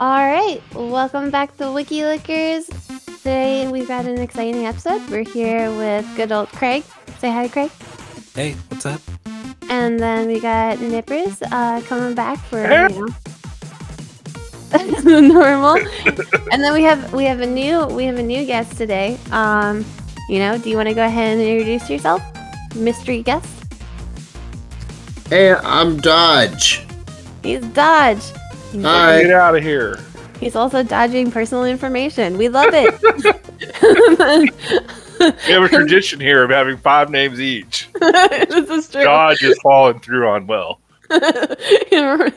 All right, welcome back to Wiki Lickers. Today we've got an exciting episode. We're here with good old Craig. Say hi, Craig. Hey, what's up? And then we got Nippers uh, coming back for you know, normal. and then we have we have a new we have a new guest today. Um, you know, do you want to go ahead and introduce yourself, mystery guest? Hey, I'm Dodge. He's Dodge. He's, Hi. Get out of here. he's also dodging personal information. We love it. We have a tradition here of having five names each. this is true. Dodge is falling through on well.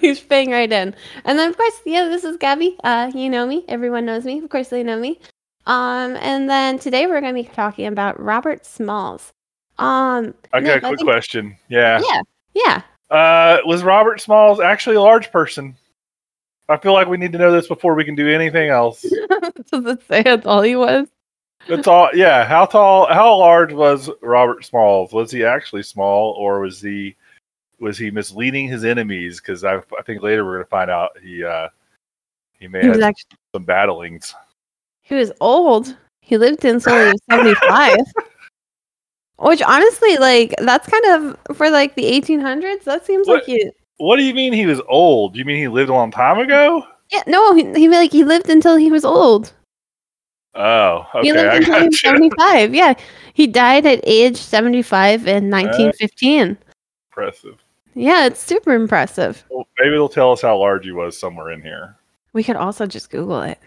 He's fitting right in. And then of course, yeah, this is Gabby. Uh, you know me. Everyone knows me. Of course they know me. Um, and then today we're gonna be talking about Robert Smalls. Um I got Nick, a quick think- question. Yeah. Yeah. Yeah. Uh, was Robert Smalls actually a large person? I feel like we need to know this before we can do anything else. Does it say that's all he was? That's all. Yeah. How tall? How large was Robert Smalls? Was he actually small, or was he was he misleading his enemies? Because I, I think later we're going to find out he uh, he may He have actually some battlings. he was old. He lived until he was seventy five. Which honestly, like that's kind of for like the eighteen hundreds. That seems What? like you. What do you mean he was old? You mean he lived a long time ago? Yeah, no, he, he like he lived until he was old. Oh, okay. he lived I until he was 75. Yeah. He died at age 75 in 1915. Impressive. yeah, it's super impressive. Well, maybe they'll tell us how large he was somewhere in here. We could also just Google it.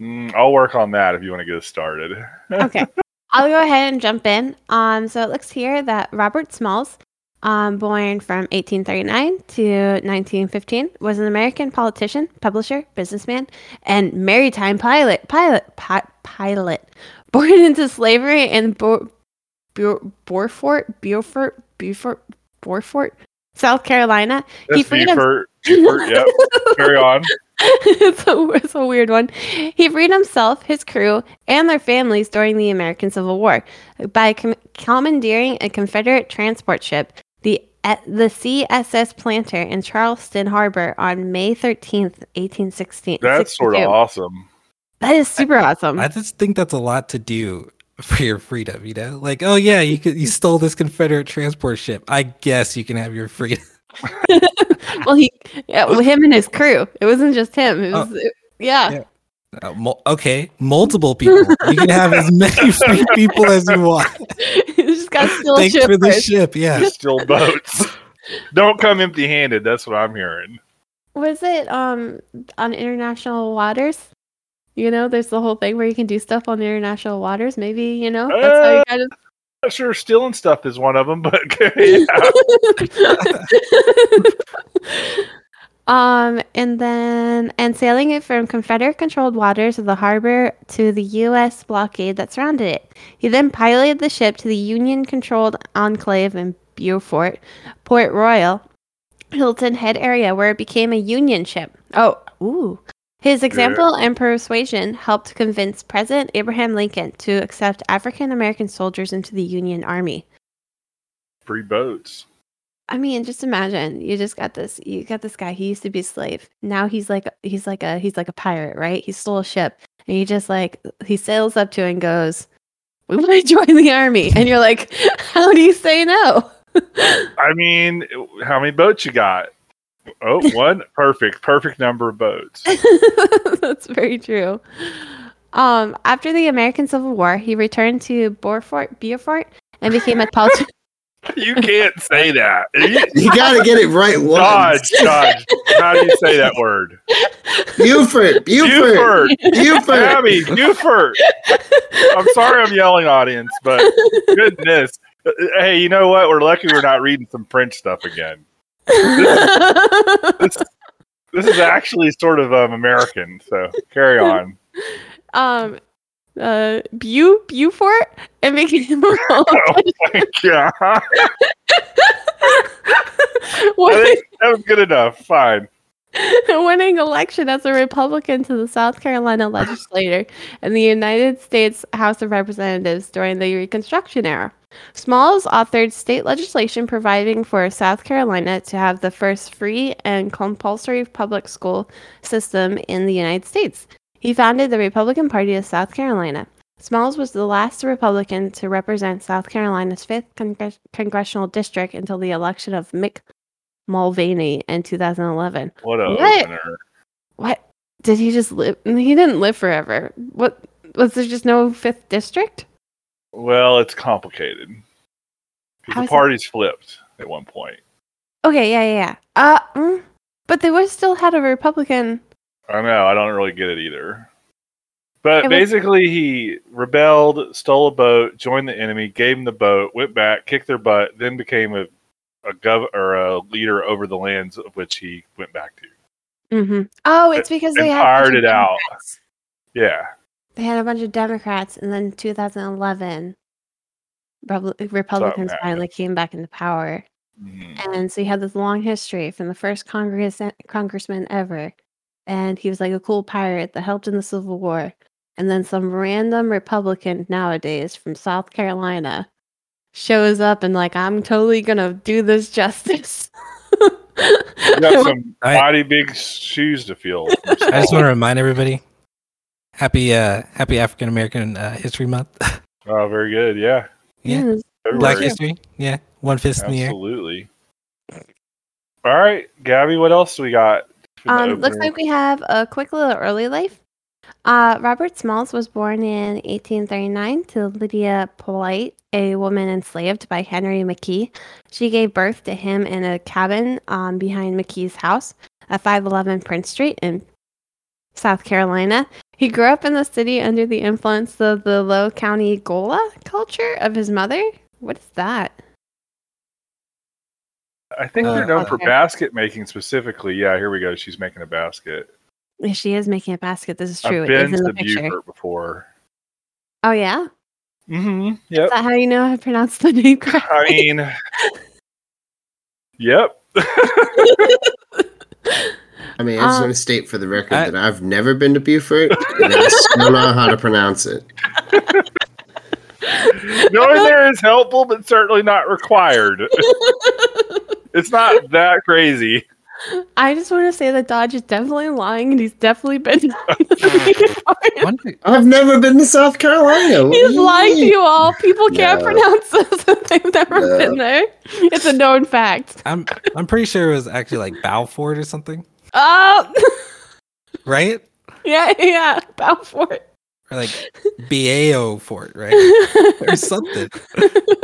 Mm, I'll work on that if you want to get us started. Okay. I'll go ahead and jump in. Um, so it looks here that Robert Smalls, um, born from 1839 to 1915, was an American politician, publisher, businessman, and maritime pilot. Pilot, pi- pilot, born into slavery in Bo- Bo- Beaufort, Beaufort, Beaufort, Beaufort, South Carolina. He That's freed him- Buford. Buford, yep. Carry on. it's, a, it's a weird one. He freed himself, his crew, and their families during the American Civil War by com- commandeering a Confederate transport ship, the eh, the CSS Planter in Charleston Harbor on May 13th, 1816. That's sort of awesome. That is super awesome. I just think that's a lot to do for your freedom, you know? Like, oh yeah, you could you stole this Confederate transport ship. I guess you can have your freedom. well, he, yeah, well, him and his crew. It wasn't just him. It Oh. was, it- yeah. Yeah. Uh, mul- okay, multiple people. You can have as many free people as you want. he just got still Thanks ship for the first. ship. Yeah. Still boats. Don't come empty handed. That's what I'm hearing. Was it um on international waters? You know, there's the whole thing where you can do stuff on international waters. Maybe you know that's how you got Not sure stealing stuff is one of them, but yeah. um, and then and sailing it from Confederate-controlled waters of the harbor to the U.S. blockade that surrounded it. He then piloted the ship to the Union-controlled enclave in Beaufort, Port Royal, Hilton Head area, where it became a Union ship. Oh, ooh. His example and persuasion helped convince President Abraham Lincoln to accept African American soldiers into the Union Army. free boats. I mean, just imagine you just got this. You got this guy. He used to be a slave. Now he's like he's like a he's like a pirate, right? He stole a ship, and he just like he sails up to and goes, "We want to join the army." And you're like, "How do you say no?" I mean, how many boats you got? Oh, one. Perfect. Perfect number of boats. That's very true. Um, after the American Civil War, he returned to Beaufort, Beaufort, and became a politician. You can't say that. You- You gotta get it right Dodge, once. Dodge. How do you say that word? Buford, Buford, Buford. Buford. Abby, Buford. I'm sorry I'm yelling, audience, but goodness. Uh, Hey, you know what? We're lucky we're not reading some French stuff again. This, this is actually sort of um, American, so carry on. um, uh, Beau, Beaufort, and became a Oh my god. I what, think that was good enough. Fine. winning election as a Republican to the South Carolina legislature and the United States House of Representatives during the Reconstruction era. Smalls authored state legislation providing for South Carolina to have the first free and compulsory public school system in the United States. He founded the Republican Party of South Carolina. Smalls was the last Republican to represent South Carolina's 5th Congre- congressional district until the election of Mick Mulvaney in 2011. What a What? opener. What? Did he just live? He didn't live forever. What? Was there just no 5th district? Well, it's complicated. the is it- parties flipped at one point. Okay, yeah, yeah, yeah. Uh, mm, but they was still had a Republican. I know. I don't really get it either. But It was- basically, he rebelled, stole a boat, joined the enemy, gave him the boat, went back, kicked their butt, then became a a gov or a leader over the lands of which he went back to. Mm-hmm. Oh, it's because and they had a bunch fired it out. Yeah, They had a bunch of Democrats, and then 2011, Repu- Republicans finally came back into power. Mhm. And so he had this long history from the first Congress congressman ever. And he was like a cool pirate that helped in the Civil War. And then some random Republican nowadays from South Carolina shows up and like, I'm totally gonna do this justice. you got some I- mighty big shoes to fill. I just want to remind everybody, happy uh happy African American uh, History Month. Oh, very good. Yeah, Yeah. Yes. Black History. Yeah, one fist in the air. Absolutely. All right, Gabby. What else do we got? Um, looks like we have a quick little early life. Uh, Robert Smalls was born in 1839 to Lydia Polite, a woman enslaved by Henry McKee. She gave birth to him in a cabin um, behind McKee's house at 511 Prince Street in South Carolina. He grew up in the city under the influence of the Low County Gullah culture of his mother. What is that? I think they're Uh, known for basket making specifically. Yeah, here we go. She's making a basket. Yeah, She is making a basket. This is true. I've It is been in to the picture. Beaufort before. Oh yeah, Mm-hmm. is Yep. that how you know how to pronounce the name correctly? I mean, yep. I mean, I just Um, want to state for the record I- that I've never been to Beaufort, and I still know how to pronounce it. Knowing there is helpful, but certainly not required. it's not that crazy. I just want to say that Dodge is definitely lying, and he's definitely been. Wonder- I've never been to South Carolina. What he's you lying to you all. People can't No. pronounce this if they've never No. been there. It's a known fact. I'm I'm pretty sure it was actually like Balfour or something, Oh, right? yeah, yeah, Balfour. Or like Bao Fort, right? Or something.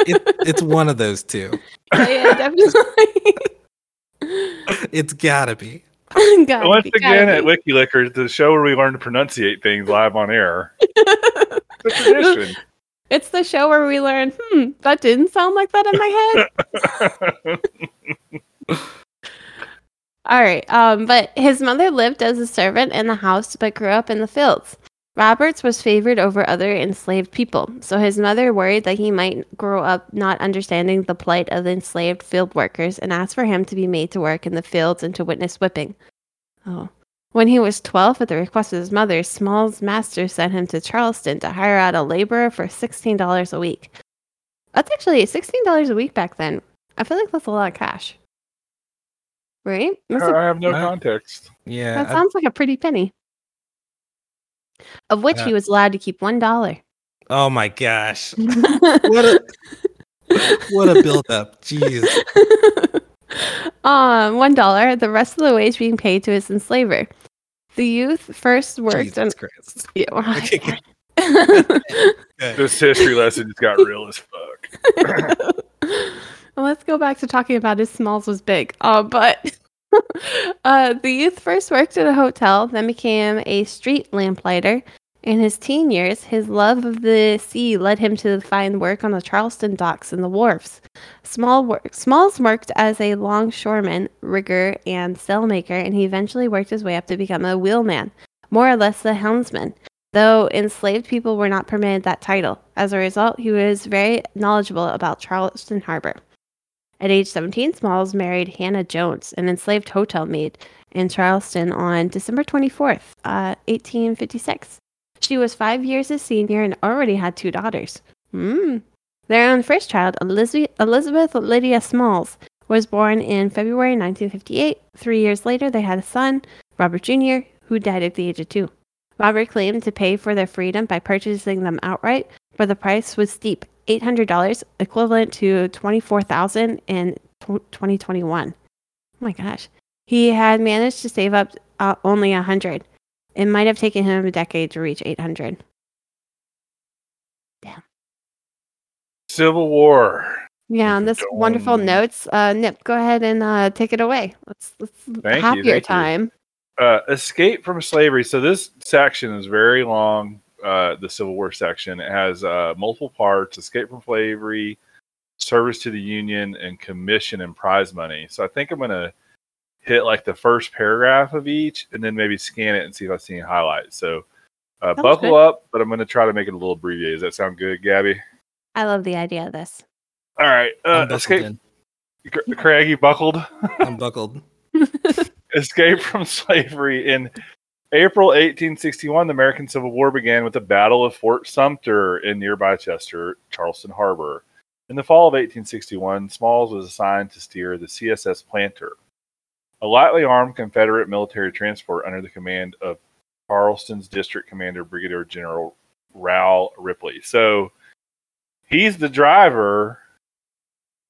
It, it's one of those two. yeah, yeah, definitely. It's gotta be. Gotta Once be, gotta again, at be. Wiki Liquor, the show where we learn to pronunciate things live on air. It's a tradition. It's the show where we learn, hmm, that didn't sound like that in my head. All right. Um, but his mother lived as a servant in the house but grew up in the fields. Roberts was favored over other enslaved people, so his mother worried that he might grow up not understanding the plight of the enslaved field workers and asked for him to be made to work in the fields and to witness whipping. Oh. When he was 12, at the request of his mother, Small's master sent him to Charleston to hire out a laborer for $16 a week. That's actually $16 a week back then. I feel like that's a lot of cash. Right? That's a I have no context. Yeah. that I- sounds like a pretty penny. Of which Yeah. he was allowed to keep one dollar. oh my gosh. What a what a build up. Jeez. um, one dollar. The rest of the wage being paid to his enslaver. The youth first worked on. Jesus Christ. Yeah, well, Okay, good. Good. This history lesson just got real as fuck. well, let's go back to talking about his smalls was big. Uh, but uh, the youth first worked at a hotel, then became a street lamplighter. In his teen years, his love of the sea led him to find work on the Charleston docks and the wharves. Small work, Smalls worked as a longshoreman, rigger, and sailmaker, and he eventually worked his way up to become a wheelman, more or less a helmsman though enslaved people were not permitted that title. As a result, he was very knowledgeable about Charleston Harbor. At age 17, Smalls married Hannah Jones, an enslaved hotel maid in Charleston on December 24th, uh, 1856. She was five years his senior and already had two daughters. Hmm. Their own first child, Elizabeth, Elizabeth Lydia Smalls, was born in February 1958. Three years later, they had a son, Robert Jr., who died at the age of two. Robert claimed to pay for their freedom by purchasing them outright, but the price was steep $800, equivalent to 24000 in 2021. Oh my gosh. He had managed to save up uh, only 100 It might have taken him a decade to reach 800 Damn. Civil War. Yeah, on this wonderful Dome. notes, uh, Nip, go ahead and uh, take it away. Let's let's Thank you, your thank you. time. Uh, escape from slavery. So this section is very long. Uh, the Civil War section. It has uh, multiple parts: escape from slavery, service to the Union, and commission and prize money. So I think I'm gonna hit like the first paragraph of each, and then maybe scan it and see if I see any highlights. So uh, buckle good. up, but I'm gonna try to make it a little abbreviated. Does that sound good, Gabby? I love the idea of this. All right. Uh, buckled escape. in. Cra- Craig, you buckled. I'm buckled. escape from slavery in April 1861, the American Civil War began with the Battle of Fort Sumter in nearby Chester, Charleston Harbor. In the fall of 1861, Smalls was assigned to steer the CSS Planter, a lightly armed Confederate military transport under the command of Charleston's District Commander Brigadier General Raoul Ripley. So he's the driver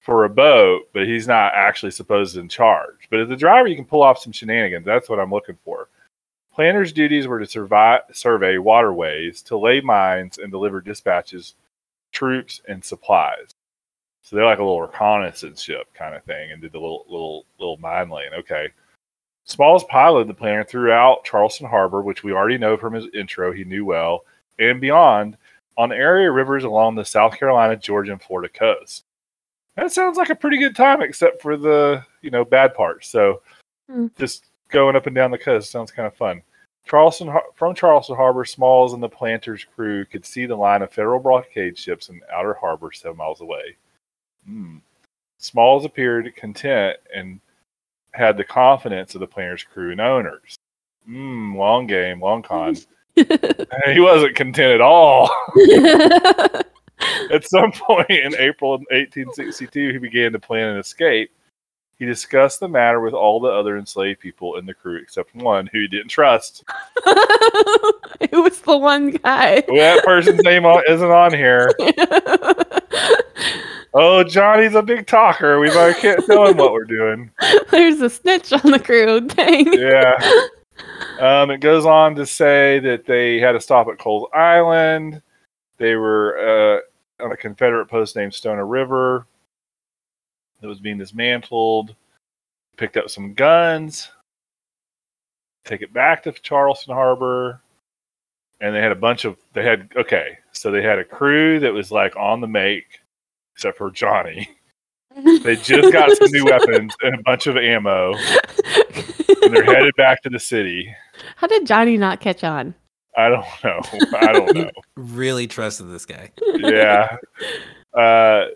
for a boat, but he's not actually supposed in charge. But as a driver, you can pull off some shenanigans. That's what I'm looking for. Planter's duties were to survive, survey waterways, to lay mines, and deliver dispatches, troops, and supplies. So they're like a little reconnaissance ship kind of thing, and did the little little little mine laying. Okay. Smalls piloted the planter throughout Charleston Harbor, which we already know from his intro he knew well, and beyond on area rivers along the South Carolina, Georgia, and Florida coast. That sounds like a pretty good time, except for the you know bad parts. So Hmm. just going up and down the coast sounds kind of fun. Charleston from Charleston Harbor, Smalls and the planter's crew could see the line of federal blockade ships in outer harbor seven miles away. Hmm. Smalls appeared content and had the confidence of the planter's crew and owners. Hmm. Long game, long con. he wasn't content at all. At some point in April of 1862, he began to plan an escape. He discussed the matter with all the other enslaved people in the crew except one who he didn't trust. it was the one guy. Well, that person's name isn't on here. Oh, Johnny's a big talker. We might can't tell him what we're doing. There's a snitch on the crew. Dang. Yeah. Um, it goes on to say that they had to stop at Coles Island. They were uh, on a Confederate post named Stoner River that was being dismantled. Picked up some guns, take it back to Charleston Harbor, and they had a bunch of. They had okay, so they had a crew that was like on the make, except for Johnny. They just got some new weapons and a bunch of ammo, and they're headed back to the city. How did Johnny not catch on? I don't know. I don't know. Really trusted this guy. yeah. Uh,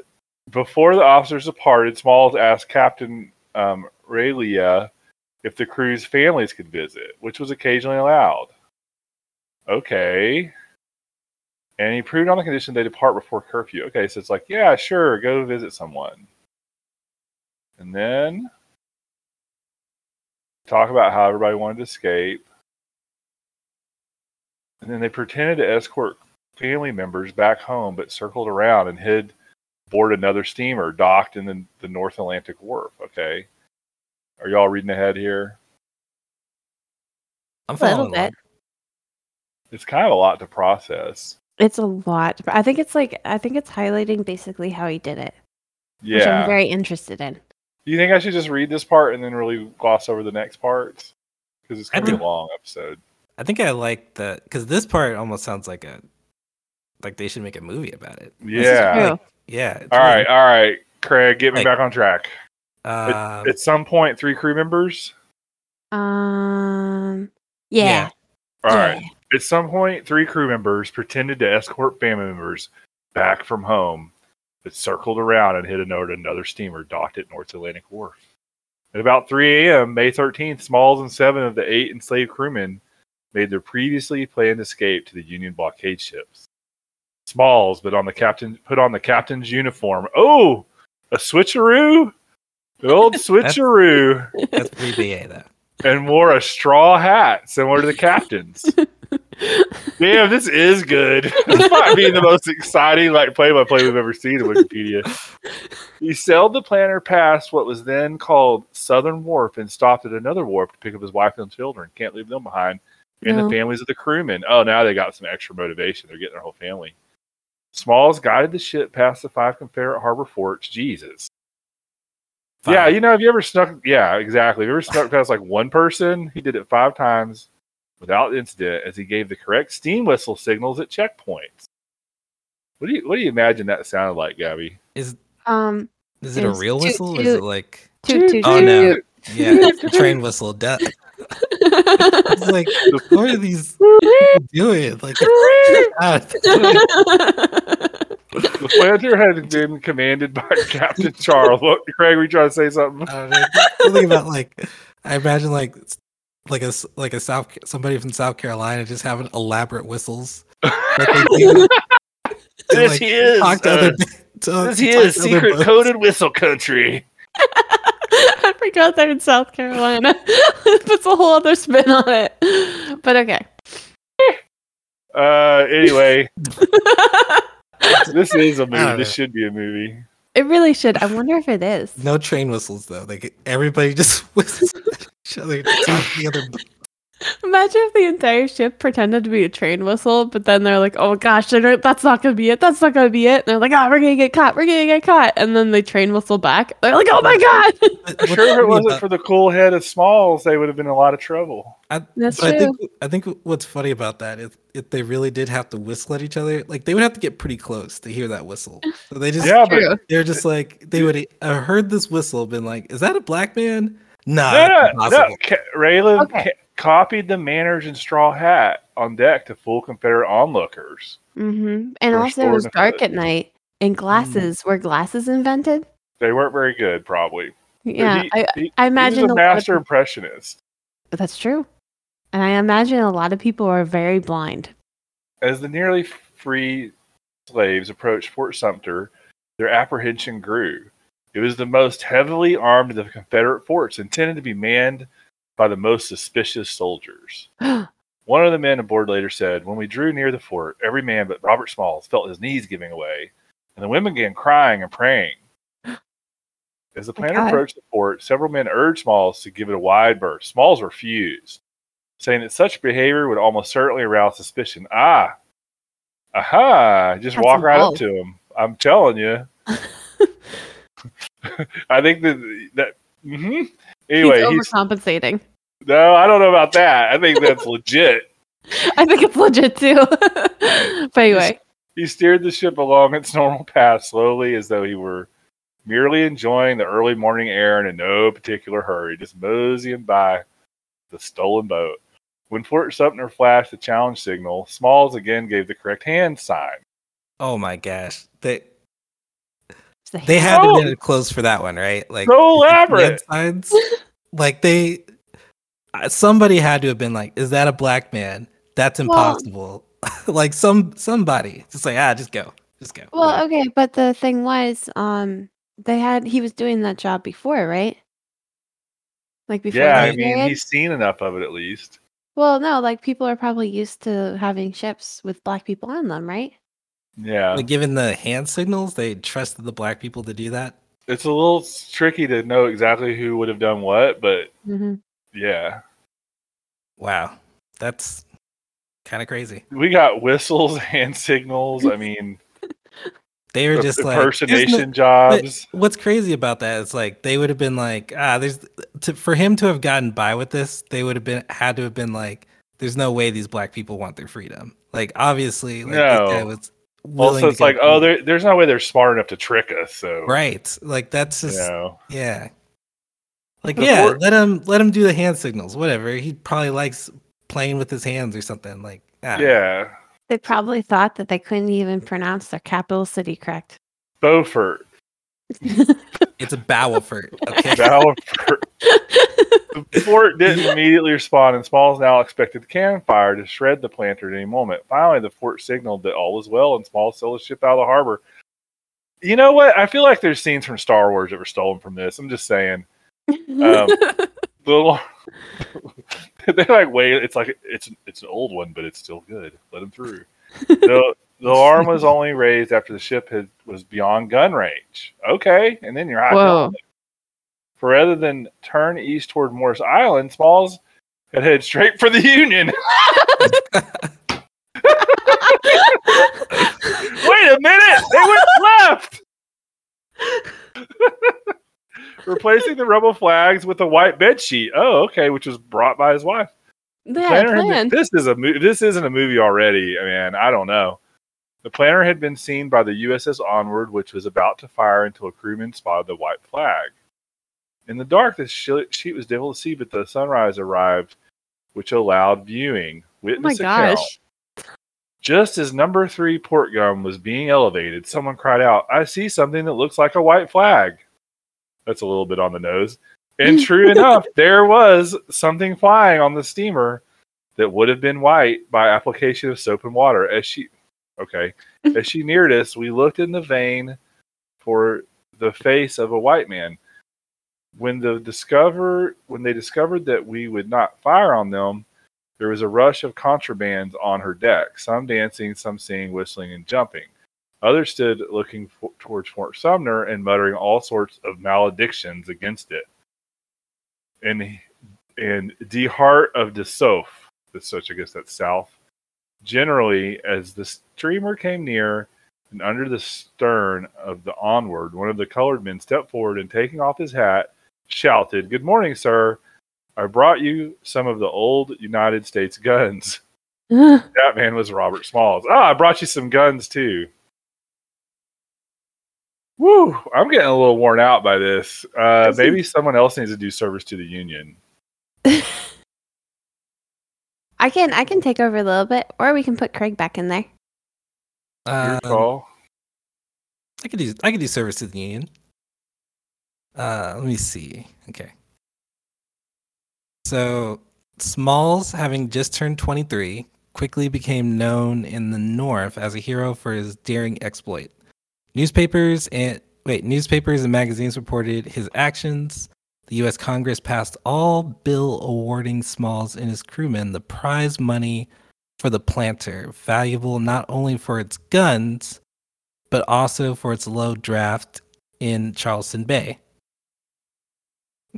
before the officers departed, Smalls asked Captain um, Relyea if the crew's families could visit, which was occasionally allowed. Okay. And he proved on the condition they depart before curfew. Okay, so it's like, yeah, sure, go visit someone. And then talk about how everybody wanted to escape. And then they pretended to escort family members back home, but circled around and hid aboard another steamer docked in the, the North Atlantic Wharf. Okay. Are y'all reading ahead here? I'm A little following. along. bit. It's kind of a lot to process. It's a lot. But I think it's like I think it's highlighting basically how he did it, which Yeah. I'm very interested in. Do you think I should just read this part and then really gloss over the next parts? Because it's I going to be a long episode. I think I like that because this part almost sounds like a like they should make a movie about it. This is Yeah. Like- yeah. it's All really- right. All right. Craig, get me Like- back on track. Um, At some point, three crew members. Um. Yeah. All yeah. right. At some point, three crew members pretended to escort family members back from home, It circled around and hit another, another steamer docked at North Atlantic Wharf. At about 3 a.m., May 13th, Smalls and seven of the eight enslaved crewmen made their previously planned escape to the Union blockade ships. Smalls, but on the captain put on the captain's uniform. Oh, a switcheroo, the old switcheroo, That's pretty BA though. and wore a straw hat similar to the captain's. Damn, this is good. This might be the most exciting like play-by-play we've ever seen in Wikipedia. He sailed the planter past what was then called Southern Wharf and stopped at another wharf to pick up his wife and children. Can't leave them behind. And No. the families of the crewmen. Oh, now they got some extra motivation. They're getting their whole family. Smalls guided the ship past the five Confederate harbor forts. Jesus. Yeah, you know, have you ever snuck? Yeah, exactly. Have you ever snuck past like one person? He did it five times without incident as he gave the correct steam whistle signals at checkpoints. What do you What do you imagine that sounded like, Gabby? Is Um, is it a It's real toot whistle? Is it like toot, toot, Oh, no. toot. yeah, train whistle? Duh. It's like what are these people doing? Like The planter had been commanded by Captain Charles. Look, Craig? Were you trying to say something? I don't. Something about like I imagine like like a s- like a South somebody from South Carolina just having elaborate whistles. that they do to, This like, is, talk to uh, other, to, This to talk is to secret coded whistle country. I forgot they're in South Carolina. it puts a whole other spin on it. But okay. Uh, anyway, this is a movie. This should be a movie. it really should. I wonder if it is. No train whistles though. Like everybody just whistles at each other. to the other boat. Imagine if the entire ship pretended to be a train whistle, but then they're like, "Oh gosh, that's not gonna be it. That's not gonna be it." And they're like, "Oh, we're gonna get caught. We're gonna get caught." And then they train whistle back. They're like, "Oh my god!" I'm sure if it wasn't for the cool head of Smalls, they would have been in a lot of trouble. I, That's but I think I think what's funny about that is if they really did have to whistle at each other, like they would have to get pretty close to hear that whistle. So they just yeah, but, they're just like they would have heard this whistle, been like, "Is that a black man?" Nah, no, that's no, no. Ca- Raylan Okay. Copied the manners and straw hat on deck to fool Confederate onlookers. Mm-hmm. And also, it was dark at night. And glasses were glasses invented? They weren't very good, probably. Yeah, he, I, he- I imagine was a a lot of master impressionist. that's true. And I imagine a lot of people are very blind. As the nearly free slaves approached Fort Sumter, their apprehension grew. It was the most heavily armed of the Confederate forts, intended to be manned by the most suspicious soldiers. One of the men aboard later said, When we drew near the fort, every man but Robert Smalls felt his knees giving away, and the women began crying and praying. As the planter approached the fort, several men urged Smalls to give it a wide berth. Smalls refused, saying that such behavior would almost certainly arouse suspicion. Ah, aha, just That's walk right up to him. I'm telling you. I think that that. hmm Anyway, He's he's, overcompensating. no, I don't know about that. I think that's legit. I think it's legit too. but anyway, He steered the ship along its normal path slowly as though he were merely enjoying the early morning air and in no particular hurry, just moseying by the stolen boat. When Fort Sumter flashed the challenge signal, Smalls again gave the correct hand sign. Oh my gosh, they it's the they had to be close for that one, right? Like So elaborate. signs, like they uh, somebody had to have been like, "Is that a black man? That's Well- impossible." like some somebody just like ah, just go, just go. well, okay, but the thing was, um, they had he was doing that job before, right? Like before. Yeah, I mean, period? he's seen enough of it at least. Well, no, like people are probably used to having ships with black people on them, right? Yeah. Like, given the hand signals, they trusted the black people to do that. It's a little tricky to know exactly who would have done what, but Mm-hmm. yeah. Wow, that's kind of crazy. We got whistles, hand signals. I mean, They were just like "There's no- impersonation But jobs. what's crazy about that is like they would have been like, ah, there's to, for him to have gotten by with this, they would have been had to have been like, there's no way these black people want their freedom. Like obviously, like this guy No. was willing Also, to it's like, through- oh, there, there's no way they're smart enough to trick us. So, right, like that's you know, yeah, like The yeah, fort- let him let him do the hand signals, whatever. He probably likes playing with his hands or something. Like ah, yeah. They probably thought that they couldn't even pronounce their capital city correct. Beaufort. It's a Bowelfort. Okay. Beaufort. The fort didn't immediately respond, and Smalls now expected the cannon fire to shred the planter at any moment. Finally, the fort signaled that all was well, and Smalls sailed the ship out of the harbor. You know what? I feel like there's scenes from Star Wars that were stolen from this. I'm just saying. Um, the they like wait. It's like it's it's an old one, but it's still good. Let him through. the the alarm was only raised after the ship had was beyond gun range. Okay, and then you're out. Whoa. For rather than turn east toward Morris Island, Smalls had headed straight for the Union. Wait a minute! They went left. Replacing the rebel flags with a white bed sheet. Oh, okay, which was brought by his wife. Had Planter been- this is a mo- this isn't a movie already. I mean, I don't know. The planter had been seen by the USS Onward, which was about to fire until a crewman spotted the white flag. In the dark, the sh- sheet was difficult to see, but the sunrise arrived, which allowed viewing. Oh my Witness account. gosh. Just as number three port gun was being elevated, someone cried out, I see something that looks like a white flag. That's a little bit on the nose. And true enough, there was something flying on the steamer that would have been white by application of soap and water. As she okay. As she neared us, we looked in the vein for the face of a white man. When the discover when they discovered that we would not fire on them, there was a rush of contrabands on her deck, some dancing, some singing, whistling, and jumping. Others stood looking for, towards Fort Sumter and muttering all sorts of maledictions against it. And and the heart of the Sof, that's such I guess that's south. Generally, as the streamer came near and under the stern of the onward, one of the colored men stepped forward and taking off his hat, shouted, Good morning, sir. I brought you some of the old United States guns. That man was Robert Smalls. Oh, I brought you some guns too. Woo! I'm getting a little worn out by this. Uh, This is- maybe someone else needs to do service to the union. I can I can take over a little bit, or we can put Craig back in there. Your Um, call. I could do I could do service to the union. Uh, let me see. Okay. So Smalls, having just turned 23, quickly became known in the North as a hero for his daring exploit. Newspapers and wait, newspapers and magazines reported his actions. The U.S. Congress passed all bill awarding Smalls and his crewmen the prize money for the planter, valuable not only for its guns, but also for its low draft in Charleston Bay.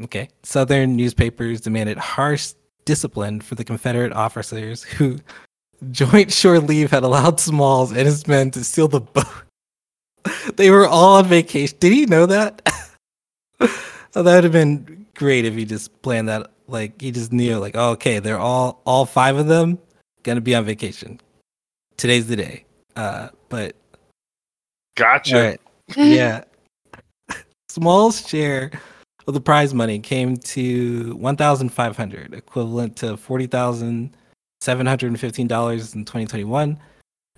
Okay. Southern newspapers demanded harsh discipline for the Confederate officers who joint shore leave had allowed Smalls and his men to steal the boat. they were all on vacation. Did he know that? oh, that would have been great if he just planned that. Like he just knew, like, oh, okay, they're all all five of them gonna be on vacation. Today's the day. Uh, but Gotcha. all right. Yeah. Small's share of the prize money came to 1500 equivalent to $40,715 in 2021.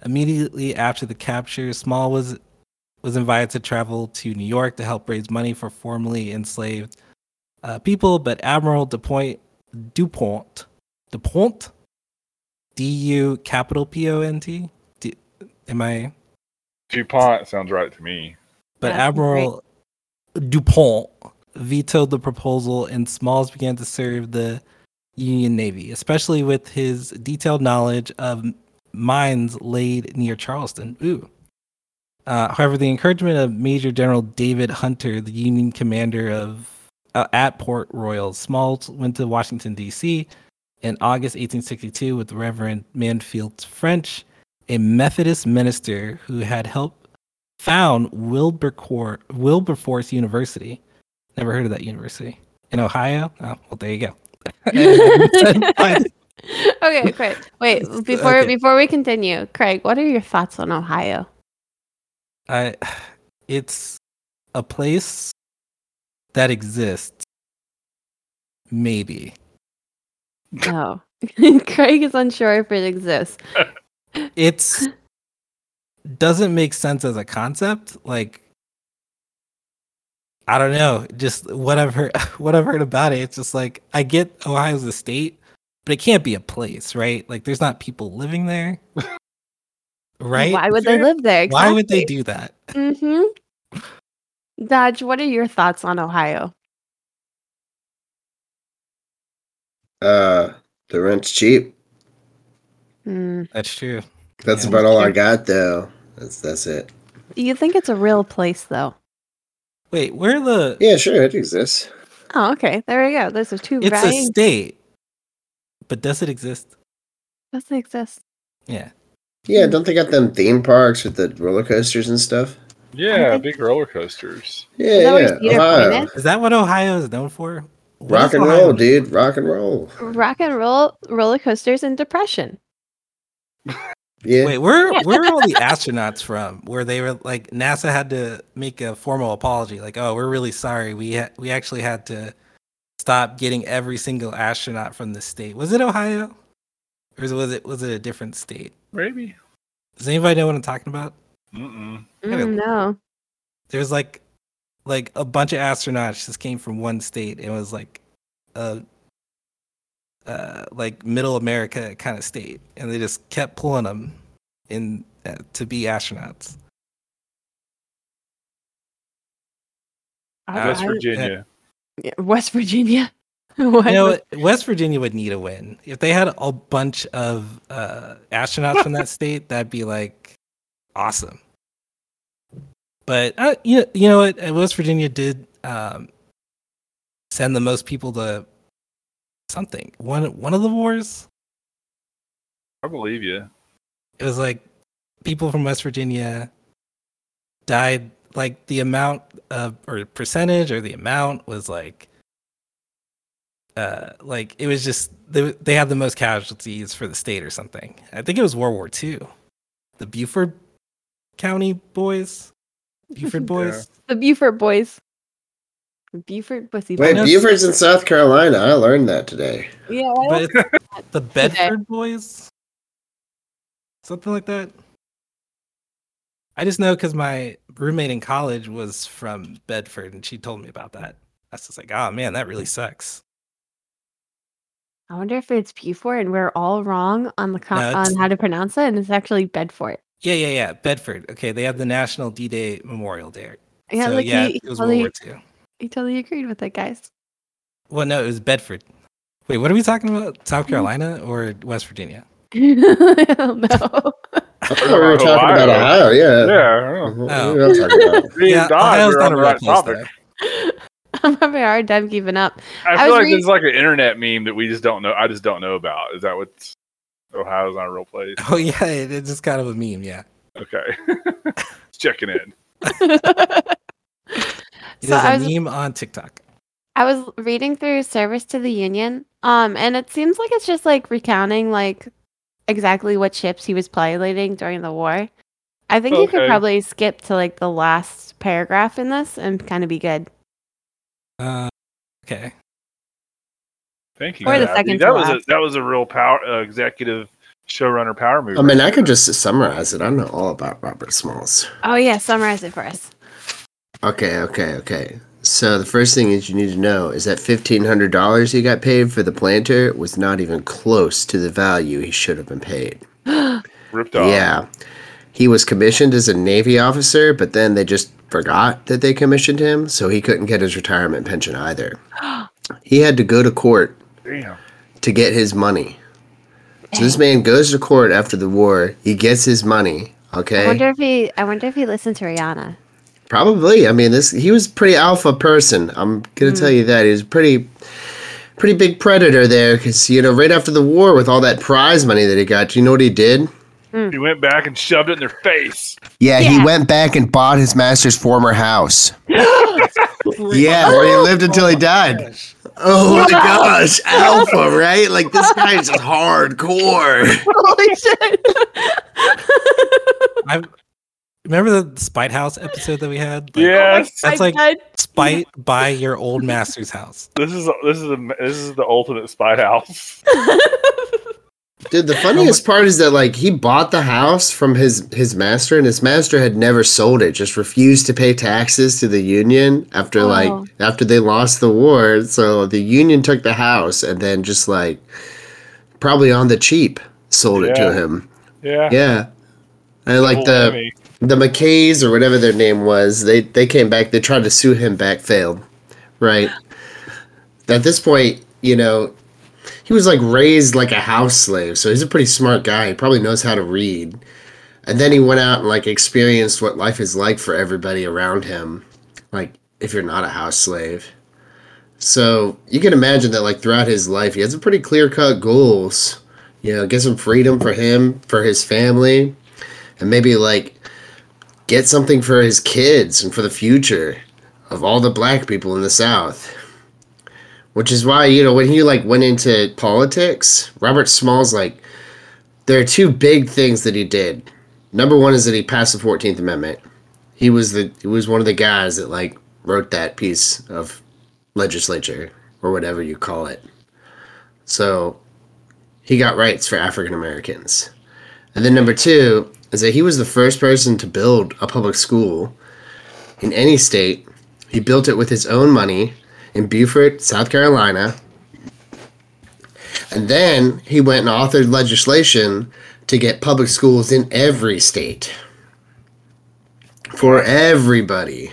Immediately after the capture, Small was was invited to travel to New York to help raise money for formerly enslaved uh, people, but Admiral DuPont DuPont DuPont D U capital P O N T D- am I DuPont sounds right to me. but Yeah, Admiral Dupont vetoed the proposal, and Smalls began to serve the Union Navy, especially with his detailed knowledge of mines laid near Charleston. Ooh. Uh, however, the encouragement of Major General David Hunter, the Union commander of uh, at Port Royal, Smalls went to Washington D.C. in August 1862 with Reverend Mansfield French, a Methodist minister who had helped found Wilberforce, Wilberforce University. Never heard of that university in Ohio. Oh, well, there you go. okay, Craig. Wait, before Okay. before we continue, Craig, what are your thoughts on Ohio? I, it's a place that exists. Maybe No. Oh. Craig is unsure if it exists. it's doesn't make sense as a concept. Like I don't know. Just what I've heard, what I've heard about it, it's just like I get Ohio's a state, but it can't be a place, right? Like there's not people living there, right? Why would they live there? Why would they do that? Mm-hmm. Dodge, what are your thoughts on Ohio? Uh, the rent's cheap. Hmm. That's true. That's Yeah, about all I got, though. That's that's it. You think it's a real place, though? Wait, where the? Yeah, sure, it exists. Oh, okay. There we go. Those are two It's a state, but does it exist? Does it exist. Yeah. Yeah, don't they got them theme parks with the roller coasters and stuff? Yeah, think- big roller coasters. Yeah, Is that yeah. Ohio. Is? Is that what Ohio is known for? What Rock and Ohio roll, known dude. Rock and roll. Rock and roll roller coasters and depression. Yeah. Wait, where where are all the astronauts from? Where they were like NASA had to make a formal apology, like, "Oh, we're really sorry. We ha- we actually had to stop getting every single astronaut from the state." Was it Ohio, or was it was it, a different state? Maybe. Does anybody know what I'm talking about? Mm-mm. Mm, no. There's like like a bunch of astronauts just came from one state. It was like a uh, like middle America kind of state, and they just kept pulling them in uh, to be astronauts. I- West I- Virginia. yeah, West Virginia. What You know, West Virginia would need a win. If they had a bunch of uh, astronauts from that state, that'd be like awesome. But uh, you know, you know what? Uh, West Virginia did um, send the most people to something. One one of the wars. I believe you. It was like people from West Virginia died. Like the amount of or percentage or the amount was like uh like it was just they, they had the most casualties for the state or something i think it was world war ii the buford county boys buford boys the Buford boys. The Buford pussy. Wait, know- Buford's in South Carolina. I learned that today. Yeah. why but the bedford boys something like that i just know because my roommate in college was from bedford and she told me about that i was just like oh man that really sucks I wonder if it's Buford and we're all wrong on the co- No, on how to pronounce it, and it's actually Bedford. yeah yeah yeah bedford okay they have the national d-day memorial day Yeah, so like yeah he, it was totally, world war ii he totally agreed with it, guys. Well, no, it was Bedford. Wait, what are we talking about? South mm-hmm. Carolina or West Virginia? I don't know. I thought we were talking about Ohio. Ohio. Yeah. Yeah. Oh. We're not talking about. Me and Don Ohio's not a real right place, topic. I'm having a hard time keeping up. I I feel like reading- this is like an internet meme that we just don't know. I just don't know about. Is that what Ohio's not a real place? Oh yeah, it, it's just kind of a meme. Yeah, Okay. Just Checking in. It is so I a was meme on TikTok. I was reading through Service to the Union, um, and it seems like it's just like recounting like exactly what ships he was piloting during the war. I think you could probably skip to like the last paragraph in this and kind of be good. Uh, okay. Thank you. Or the Gabby. second to That was a that was a real power uh, executive showrunner power move. I mean, I could just summarize it. I know all about Robert Smalls. Oh yeah, summarize it for us. Okay, okay, okay. So the first thing is you need to know is that fifteen hundred dollars he got paid for the planter was not even close to the value he should have been paid. ripped off. Yeah. He was commissioned as a Navy officer, but then they just forgot that they commissioned him, so he couldn't get his retirement pension either. He had to go to court Damn. to get his money. So this man goes to court after the war. He gets his money. Okay. I wonder if he. I wonder if he listened to Rihanna. Probably. I mean, this he was pretty alpha person. I'm gonna hmm. tell you that he was pretty, pretty big predator there. Because you know, right after the war, with all that prize money that he got, do you know what he did? Hmm. He went back and shoved it in their face. Yeah, Yeah. he went back and bought his master's former house. yeah, where he lived until he died. Oh my gosh, oh alpha, right? Like this guy's just hardcore. Holy shit! I remember the Spite House episode that we had. Like, Yes. Oh that's like- died. Spite by your old master's house. This is this is a, this is the ultimate spite house. Dude, the oh funniest part is that like he bought the house from his his master, and his master had never sold it. Just refused to pay taxes to the union after Oh. like after they lost the war. So the union took the house and then just like probably on the cheap sold it Yeah. to him. Yeah. Yeah, and like the whammy. The McKays or whatever their name was, they they came back. They tried to sue him back, failed. Right. At this point, you know, he was like raised like a house slave, so he's a pretty smart guy. He probably knows how to read. And then he went out and like experienced what life is like for everybody around him, like if you're not a house slave. So you can imagine that like throughout his life, he has a pretty clear cut goals. You know, get some freedom for him, for his family, and maybe like get something for his kids and for the future of all the black people in the South. Which is why, you know, when he like went into politics, Robert Smalls like there are two big things that he did. Number one is that he passed the Fourteenth Amendment. He was the he was one of the guys that like wrote that piece of legislature or whatever you call it. So he got rights for African Americans. And then number two is that he was the first person to build a public school in any state. He built it with his own money in Beaufort, South Carolina. And then he went and authored legislation to get public schools in every state for everybody.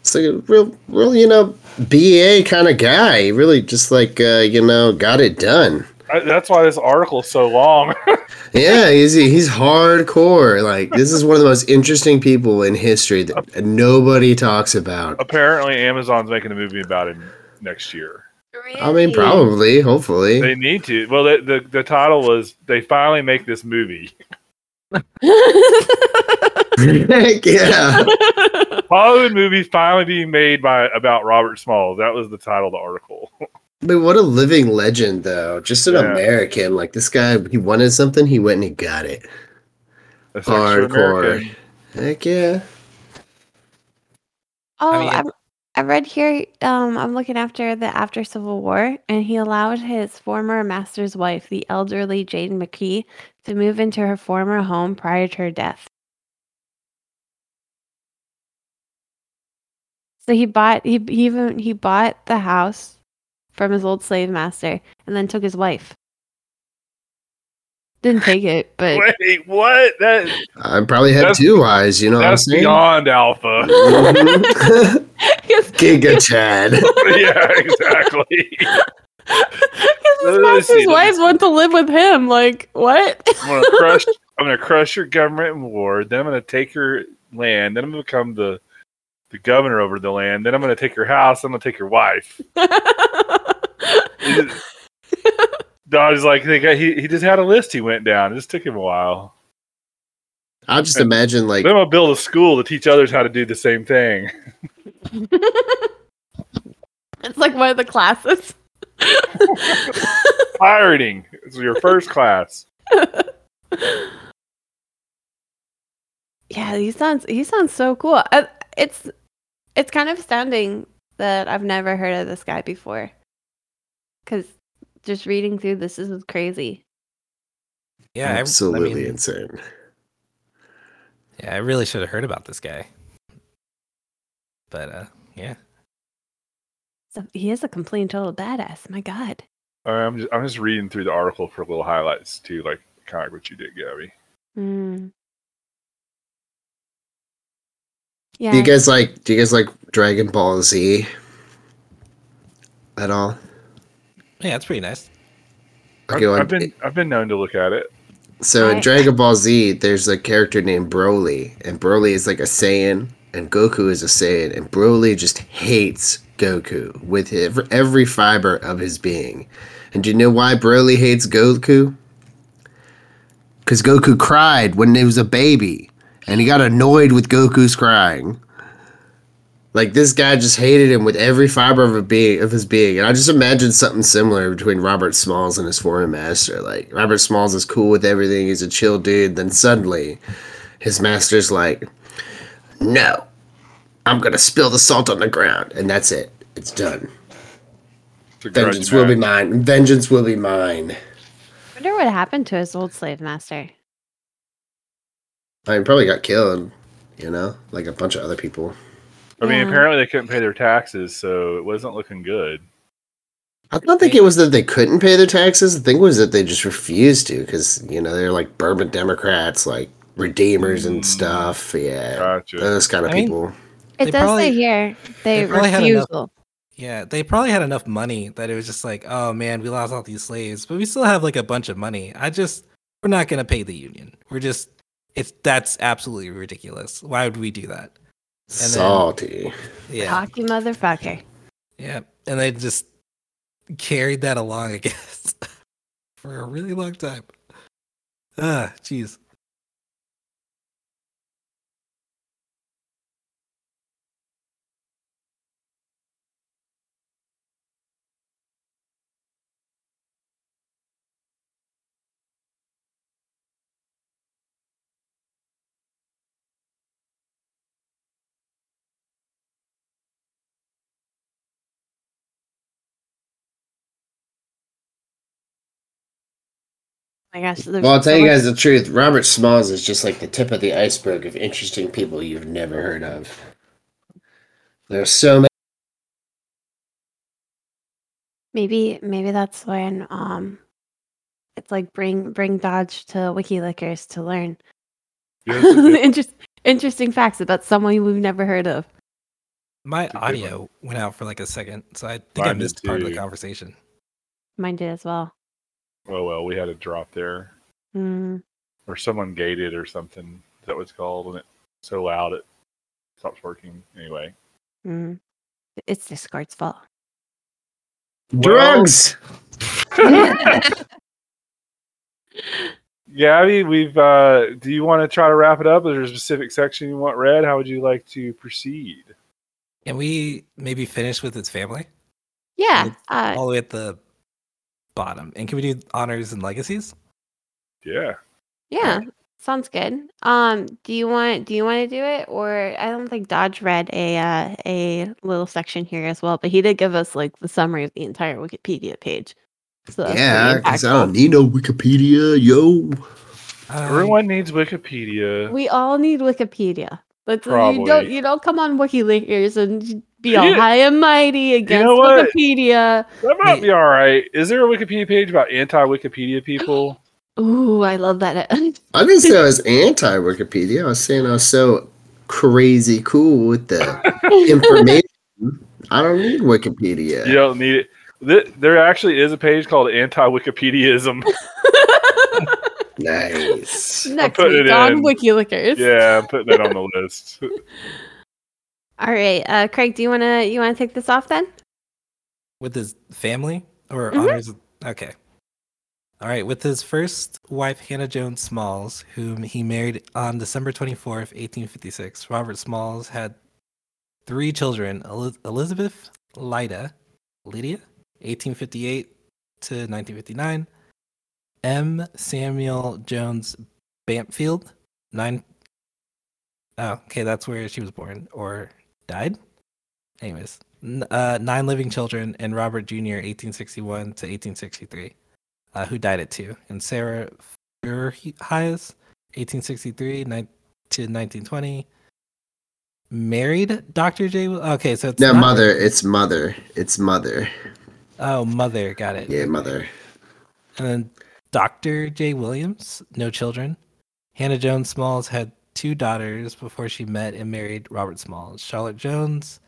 It's like a real, real, you know, BA kind of guy. He really just like, uh, you know, got it done. I, that's why this article is so long. Yeah, he's he's hardcore. Like this is one of the most interesting people in history that nobody talks about. Apparently, Amazon's making a movie about him next year. Really? I mean, probably, hopefully. They need to. Well, the the, the title was "They finally make this movie." Heck yeah. Hollywood movie finally being made by about Robert Smalls. That was the title of the article. But what a living legend, though. Just an Yeah. American. Like this guy, he wanted something, he went and he got it. That's extra Hardcore. Heck yeah. Oh, I mean, I'm, I read here. Um, I'm looking after the after Civil War, and he allowed his former master's wife, the elderly Jane McKee, to move into her former home prior to her death. So he bought he, he even he bought the house from his old slave master, and then took his wife. Didn't take it, but Wait, what? That I probably had two eyes, you know what I'm that's saying? beyond alpha. Mhm. Giga Chad. yeah, exactly. Because his Let's see, master's let wife went to live with him. Like what? I'm gonna crush. I'm gonna crush your government in war. Then I'm gonna take your land. Then I'm gonna become the the governor over the land. Then I'm gonna take your house. I'm gonna take your wife. Dodge's like they got, he he just had a list. He went down. It just took him a while. I'll just imagine like Then I'm gonna build a school to teach others how to do the same thing. it's like one of the classes. Pirating is your first class. yeah, he sounds he sounds so cool. Uh, it's it's kind of astounding that I've never heard of this guy before. Cuz just reading through this, this is crazy. Yeah, absolutely I mean, insane. yeah, I really should have heard about this guy. But uh, yeah, So he is a complete and total badass. My God. All right, I'm just I'm just reading through the article for little highlights too, like kind of what you did, Gabby. Mm. Do you guys like do you guys like Dragon Ball Z at all? yeah, it's pretty nice. I've, well, I've been I've been known to look at it. So in Dragon Ball Z, there's a character named Broly, and Broly is like a Saiyan, and Goku is a Saiyan, and Broly just hates Goku with ev- every fiber of his being. And do you know why Broly hates Goku? Because Goku cried when he was a baby, and he got annoyed with Goku's crying. Like this guy just hated him with every fiber of a being of his being, and I just imagine something similar between Robert Smalls and his former master. Like Robert Smalls is cool with everything; he's a chill dude. Then suddenly, his master's like, "No, I'm gonna spill the salt on the ground," and that's it. It's done. It's Vengeance will be mine. Vengeance will be mine. I wonder what happened to his old slave master. I mean, probably got killed. You know, like a bunch of other people. I mean, Yeah. apparently they couldn't pay their taxes, so it wasn't looking good. I don't think it was that they couldn't pay their taxes. The thing was that they just refused to because you know they're like Bourbon Democrats, like redeemers and Mm. stuff. Yeah, Gotcha. those kind of I mean, people. It They does probably- say here they, they probably had enough- refusal. Yeah, they probably had enough money that it was just like, oh man, we lost all these slaves, but we still have like a bunch of money. I just, we're not gonna pay the union. We're just, it's that's absolutely ridiculous. Why would we do that? then- Salty. Yeah, Cocky motherfucker. yeah, and they just carried that along, I guess, for a really long time. Ah, jeez. My gosh. Well, I'll tell so you much- guys the truth. Robert Smalls is just like the tip of the iceberg of interesting people you've never heard of. There's so many. Maybe maybe that's when um it's like bring bring Dodge to Wiki WikiLeakers to learn Yeah, that's a good- Interest, interesting facts about someone we've never heard of. My That's a good audio went out for like a second, so I think I Mine did missed part of the conversation. Mine did as well. Oh well, we had a drop there, Mm. or someone gated or something. Is that what it's called? And it's so loud it stops working. Anyway, Mm. It's Discord's fault. Drugs! Gabby, we've. uh Do you want to try to wrap it up? Is there a specific section you want read? How would you like to proceed? Can we maybe finish with its family Yeah. It's Uh, all the way at the bottom? And can we do honors and legacies? Yeah. yeah. Sounds good. Um, do you want do you want to do it or I don't think Dodge read a uh, a little section here as well, but he did give us like the summary of the entire Wikipedia page. So yeah, pretty because I don't need no Wikipedia, yo. Everyone needs Wikipedia. We all need Wikipedia. But you don't you don't come on WikiLeakers and be You- all high and mighty against know? Wikipedia. that might be all right. Is there a Wikipedia page about anti-Wikipedia people? Ooh, I love that. I didn't say I was anti Wikipedia. I was saying I was so crazy cool with the information. I don't need Wikipedia. You don't need it. There actually is a page called anti-Wikipediaism. Nice. Next putting week it on in. WikiLeakers. yeah, I'm putting that on the list. All right, uh, Craig, do you wanna you wanna take this off then? with his family or Mhm. honors okay all right with his first wife hannah jones smalls whom he married on december 24th 1856 robert smalls had three children Eliz- elizabeth lydia lydia 1858 to 1959 m samuel jones bampfield nine oh okay that's where she was born or died anyways uh, nine living children, and Robert Jr. 1861 to 1863, uh, who died at two, and Sarah Voorhees 1863 ni- to 1920. Married Dr. J. Okay, so it's No, not- mother. It's mother. It's mother. Oh, mother, got it. Yeah, mother. And then Dr. J. Williams, no children. Hannah Jones Smalls had two daughters before she met and married Robert Smalls. Charlotte Jones,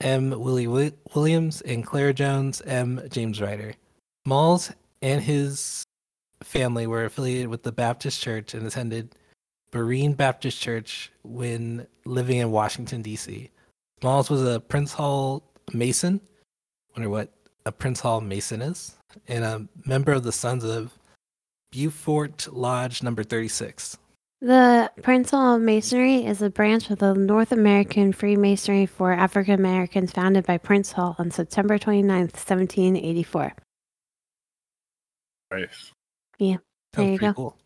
M. Willie Williams, and Claire Jones, M. James Ryder. Smalls and his family were affiliated with the Baptist Church and attended Berean Baptist Church when living in Washington, D.C. Smalls was a Prince Hall Mason. Wonder what a Prince Hall Mason is, and a member of the Sons of Beaufort Lodge Number Thirty Six. The Prince Hall Masonry is a branch of the North American Freemasonry for African Americans founded by Prince Hall on September 29th, 1784. Nice. Yeah. There you go. Cool.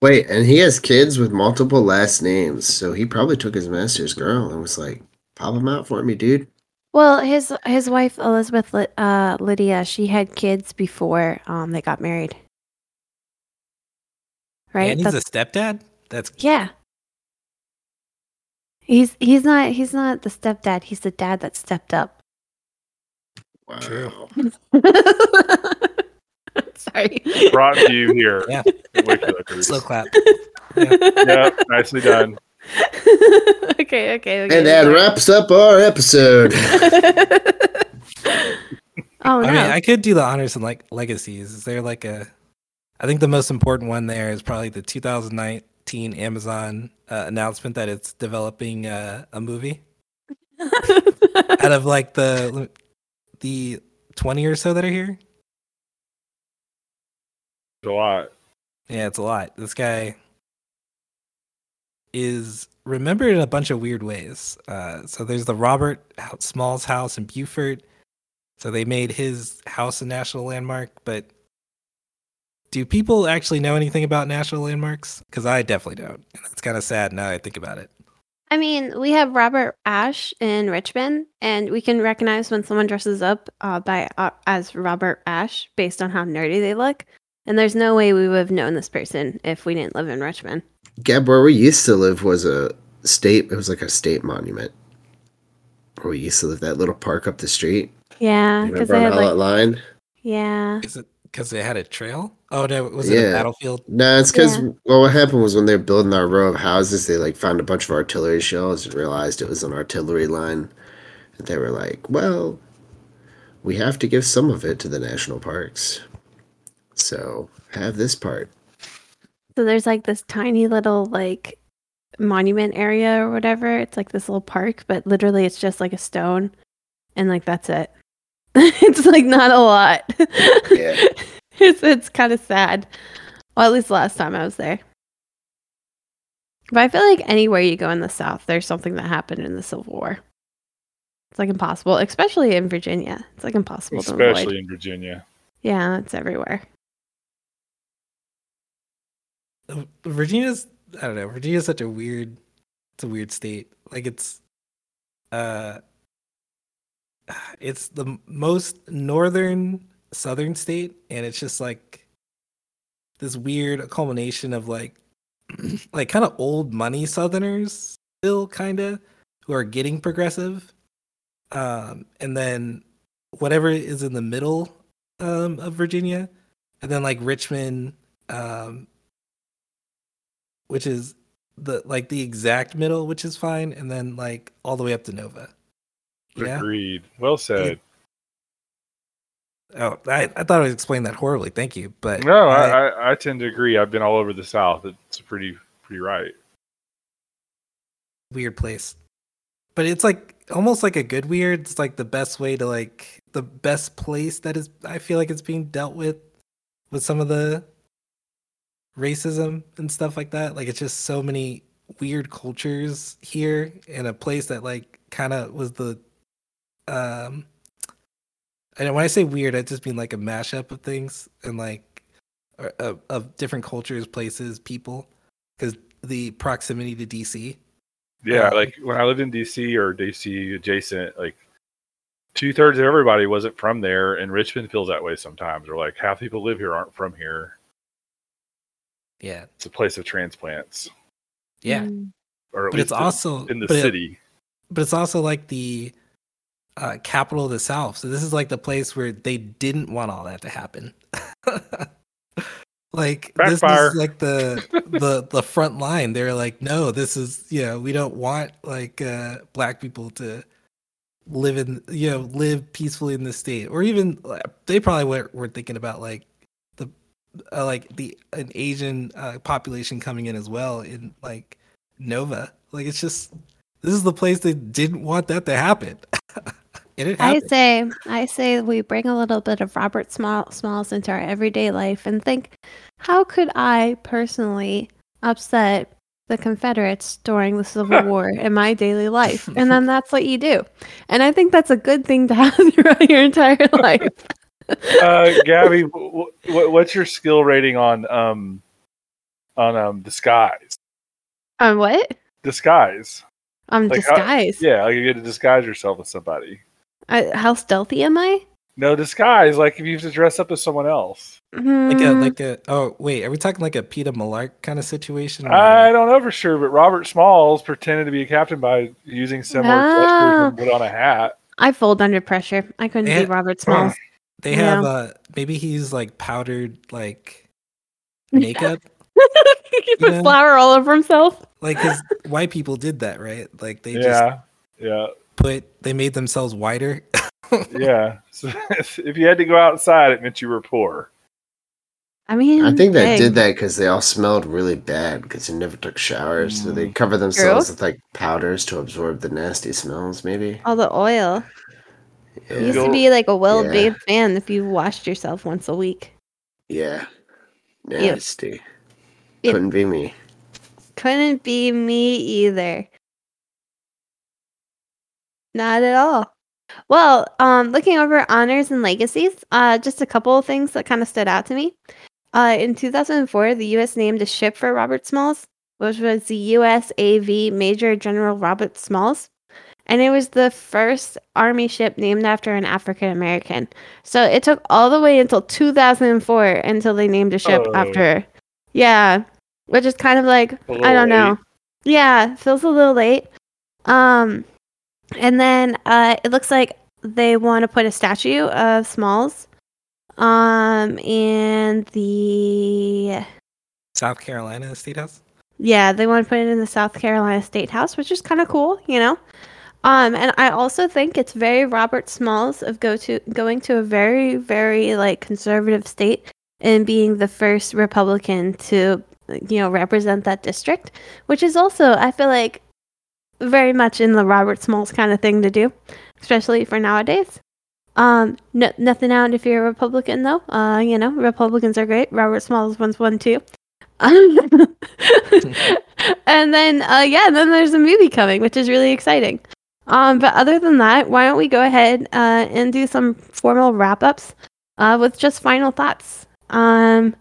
Wait, and he has kids with multiple last names, so he probably took his master's girl and was like, "Pop him out for me, dude." Well, his his wife Elizabeth uh, Lydia, she had kids before um they got married. Right? And he's That's- a stepdad. That's yeah. He's he's not he's not the stepdad. He's the dad that stepped up. Wow. True. Sorry. Brought to you here. Yeah. Slow clap. Yeah. Yep, nicely done. okay, okay, okay. And that sorry. wraps up our episode. oh no. I mean, I could do the honors and like legacies. Is there like a? I think the most important one there is probably the 2019 Amazon uh, announcement that it's developing uh, a movie. Out of like the the 20 or so that are here, It's A lot. yeah, it's a lot. This guy is remembered in a bunch of weird ways. Uh, so there's the Robert Smalls house in Beaufort. So they made his house a national landmark, but do people actually know anything about national landmarks? Because I definitely don't. And it's kind of sad now I think about it. I mean, we have Robert Ash in Richmond, and we can recognize when someone dresses up uh, by uh, as Robert Ash based on how nerdy they look. And there's no way we would have known this person if we didn't live in Richmond. Gab, where we used to live was a state. It was like a state monument. Where we used to live, that little park up the street. Yeah, because Remember they had like Line? yeah. Is it because they had a trail? Oh no, was it Yeah. a battlefield? No, it's because Yeah. well, what happened was when they were building our row of houses, they like found a bunch of artillery shells and realized it was an artillery line. And they were like, "Well, we have to give some of it to the national parks, so have this part." So there's like this tiny little like monument area or whatever. It's like this little park, but literally it's just like a stone, and like that's it. it's like not a lot. Yeah. it's it's kind of sad. Well, at least last time I was there. But I feel like anywhere you go in the South, there's something that happened in the Civil War. It's like impossible, especially in Virginia. It's like impossible to avoid. Especially in Virginia. Yeah, it's everywhere. Uh, Virginia's I don't know. Virginia's such a weird it's a weird state. Like it's uh it's the most northern southern state and it's just like this weird culmination of like like kind of old money southerners still kind of who are getting progressive um and then whatever is in the middle um of Virginia and then like Richmond um which is the like the exact middle, which is fine, and then like all the way up to Nova. Yeah. Agreed. Well said. Oh, I, I thought I was explaining that horribly. Thank you, but No, I- I, I, I tend to agree. I've been all over the South. It's pretty pretty right. weird place. But it's like almost like a good weird. It's like the best way to like the best place that is. I feel like it's being dealt with with some of the racism and stuff like that. Like it's just so many weird cultures here in a place that like kind of was the um. And when I say weird, I just mean like a mashup of things and like of, of different cultures, places, people, because the proximity to DC. Yeah, Um, like when I lived in DC or DC adjacent, like two thirds of everybody wasn't from there, and Richmond feels that way sometimes. Or like half people live here aren't from here. Yeah, It's a place of transplants, yeah. Mm. or at But least it's also in the but it- city. but it's also like the uh, capital of the South. So this is like the place where they didn't want all that to happen. like this is like the the the front line. They're like, no, this is you know we don't want like uh, black people to live in you know live peacefully in the state, or even they probably were, were thinking about like the uh, like the an Asian uh, population coming in as well in like Nova. Like it's just this is the place they didn't want that to happen. and it I say, I say, we bring a little bit of Robert Small, Smalls into our everyday life and think, how could I personally upset the Confederates during the Civil War in my daily life? And then that's what you do. And I think that's a good thing to have throughout your entire life. uh, Gabby, w- w- what's your skill rating on um on um disguise? On what? Disguise. On Like, how- disguise. Yeah, like you get to disguise yourself as somebody. I, how stealthy am I? No disguise. Like if you have to dress up as someone else. Like a Hmm, like a oh wait, are we talking like a Peter Malark kind of situation? or- I don't know for sure, but Robert Smalls pretended to be a captain by using similar gestures Ah. and put on a hat. I fold under pressure. I couldn't Yeah. be Robert Smalls. They Yeah. have uh maybe he's like powdered like makeup. he put Yeah. flour all over himself. like cuz white people did that, right? Like they just Yeah, yeah, put they made themselves wider. yeah. So if you had to go outside, it meant you were poor. I mean, I think they did that because they all smelled really bad because they never took showers. So they mm. cover themselves with like powders to absorb the nasty smells. Maybe. All the oil. You Yeah. used to be like a well bathed man if you washed yourself once a week. yeah. Nasty. Ew. Couldn't be me. Couldn't be me either. Not at all. Well, um, looking over honors and legacies, uh, just a couple of things that kind of stood out to me. Uh, in 2004, the U.S. named a ship for Robert Smalls, which was the USAV Major General Robert Smalls. And it was the first Army ship named after an African American. So it took all the way until 2004 until they named a ship Oh. after. Yeah. Which is kind of like, I don't know. Yeah, feels a little late. Um, and then uh, it looks like they want to put a statue of Smalls, um, in the South Carolina State House. yeah they want to put it in the South Carolina State House, which is kind of cool, you know. Um, and I also think it's very Robert Smalls of go to going to a very very like conservative state and being the first Republican to you know represent that district, which is also I feel like very much in the Robert Smalls kind of thing to do, especially for nowadays. Um, no, nothing out if you're a Republican though. Uh, you know, Republicans are great. Robert Smalls one's one too. And then, uh, yeah, then there's a movie coming, which is really exciting. Um, but other than that, why don't we go ahead uh, and do some formal wrap ups uh, with just final thoughts? Um,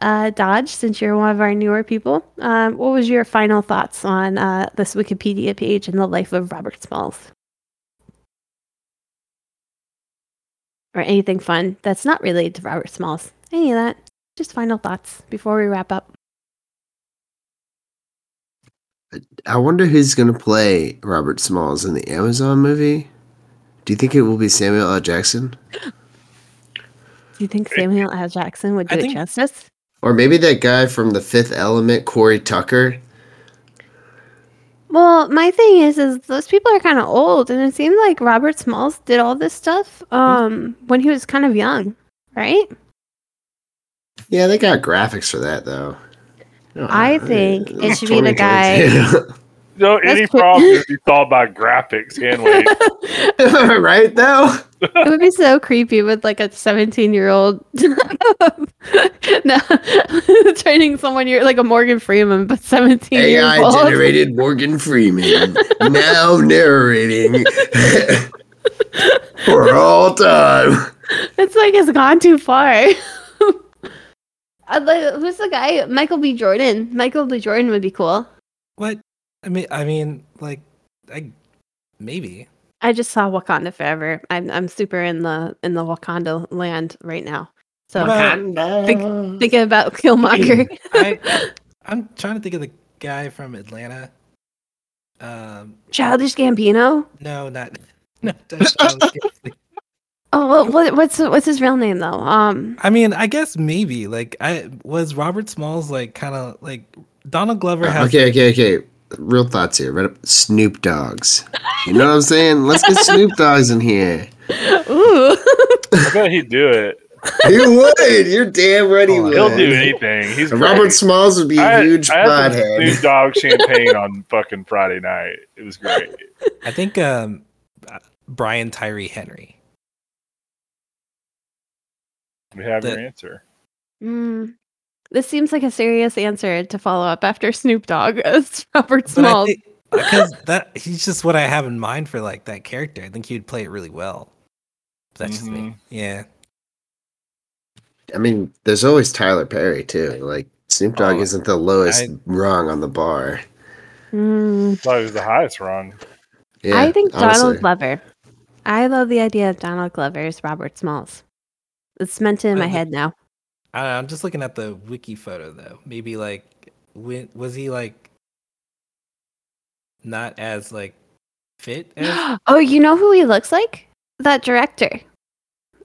uh, Dodge, since you're one of our newer people, um, what was your final thoughts on uh, this Wikipedia page and the life of Robert Smalls? Or anything fun that's not related to Robert Smalls? Any of that? Just final thoughts before we wrap up. I wonder who's gonna play Robert Smalls in the Amazon movie. Do you think it will be Samuel L. Jackson, Do you think Samuel L. Jackson would do I it think- justice? Or maybe that guy from The Fifth Element, Corey Tucker? Well, my thing is, is those people are kind of old, and it seemed like Robert Smalls did all this stuff um when he was kind of young, right? Yeah, they got graphics for that though. I think it should be the guy- No, any problem can be solved by graphics. Can wait. right though. It would be so creepy with like a 17 year old no, training someone you're like a Morgan Freeman, but 17 years AI old. generated Morgan Freeman now narrating for all time. It's like it's gone too far. Uh, like, who's the guy? Michael B. Jordan. Michael B. Jordan would be cool. What? I mean, I mean, like, I maybe. I just saw Wakanda Forever. I'm I'm super in the in the Wakanda land right now. So Well, thinking about Killmonger. I, I'm trying to think of the guy from Atlanta. Um, Childish Gambino. no, not no. that's Charles Gambino. Oh, what, what what's what's his real name though? Um, I mean, I guess maybe. Like, I was Robert Smalls like kind of like Donald Glover has. Okay, okay, okay. Real thoughts here. Right up Snoop Doggs. You know what I'm saying? Let's get Snoop Doggs in here. ooh. I bet he'd do it. He would. You're damn right he He'll would. He'll do anything. He's Robert great. Smalls would be a I huge I had some pothead. Snoop Dogg champagne on fucking Friday night. It was great. I think um, uh, Brian Tyree Henry. We have The- your answer. Mm. This seems like a serious answer to follow up after Snoop Dogg as Robert But Smalls. think because that he's just what I have in mind for like that character. I think he would play it really well. But that's just me. Mhm. Yeah. I mean, there's always Tyler Perry too. Like Snoop Dogg Oh, isn't the lowest I- rung on the bar. Mm. Thought it was the highest rung. Yeah, I think honestly. Donald Glover. I love the idea of Donald Glover as Robert Smalls. It's cemented in my I- head now. I don't know, I'm just looking at the wiki photo though. Maybe like when was he like not as like fit as oh, you know who he looks like? That director.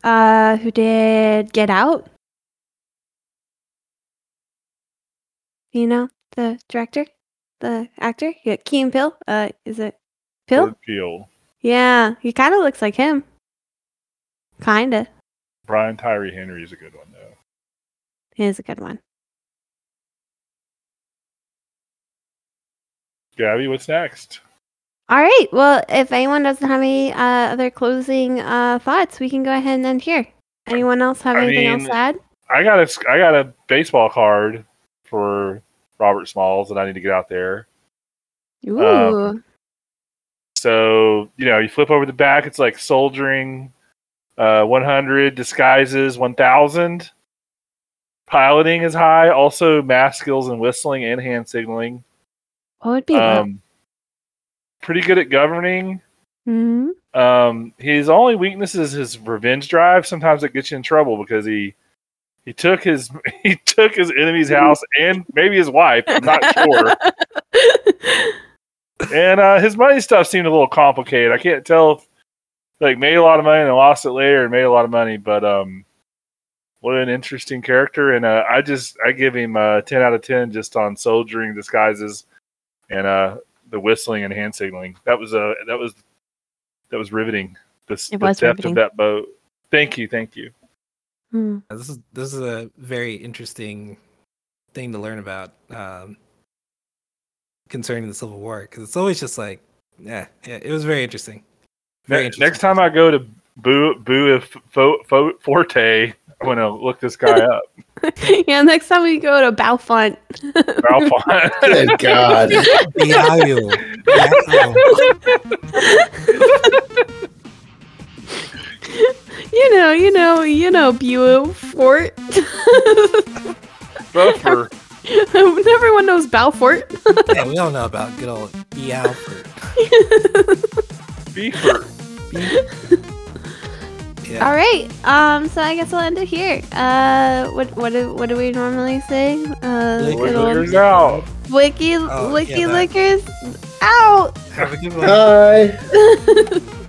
Uh who did Get Out? You know, the director? The actor? Yeah, Keen Pill? Uh is it Pill? Jordan Peele. Yeah, he kind of looks like him. Kinda. Brian Tyree Henry is a good one though. He is a good one. Gabby, what's next? All right. Well, if anyone doesn't have any uh, other closing uh, thoughts, we can go ahead and end here. Anyone else have I anything else to add? I got a I got a baseball card for Robert Smalls that I need to get out there. Ooh. um, So you know, you flip over the back. It's like soldiering, uh, 100 disguises 1,000. Piloting is high. Also, math skills and whistling and hand signaling. what would be? Um, pretty good at governing. hmm Um, his only weakness is his revenge drive. Sometimes it gets you in trouble because he he took his he took his enemy's house and maybe his wife. I'm not sure. And uh, his money stuff seemed a little complicated. I can't tell if like made a lot of money and lost it later and made a lot of money, but um, what an interesting character. And uh, I just I give him a ten out of ten just on soldiering disguises and uh the whistling and hand signaling. That was uh, that was that was riveting. This It the was depth riveting. of that boat. Thank you, thank you. Hmm. this is this is a very interesting thing to learn about um concerning the Civil War because it's always just like yeah, yeah, it was very interesting. Very Ne- interesting. next time I go to Boo Boo Fo- Fo- Forte, I'm gonna look this guy up. yeah, next time we go to Balfont. Ralph Good God. Diablo. Diablo. you know, you know, you know, Buell Fort. Buffer. Everyone knows Balfort. yeah, we don't know about good old E. Alfred. Beefer. Yeah. All right. Um. So I guess we'll end it here. Uh. What What do What do we normally say? Uh. Lick good old- out. Wiki Oh, Wiki yeah, that- Lickers out. Have a good one. Bye.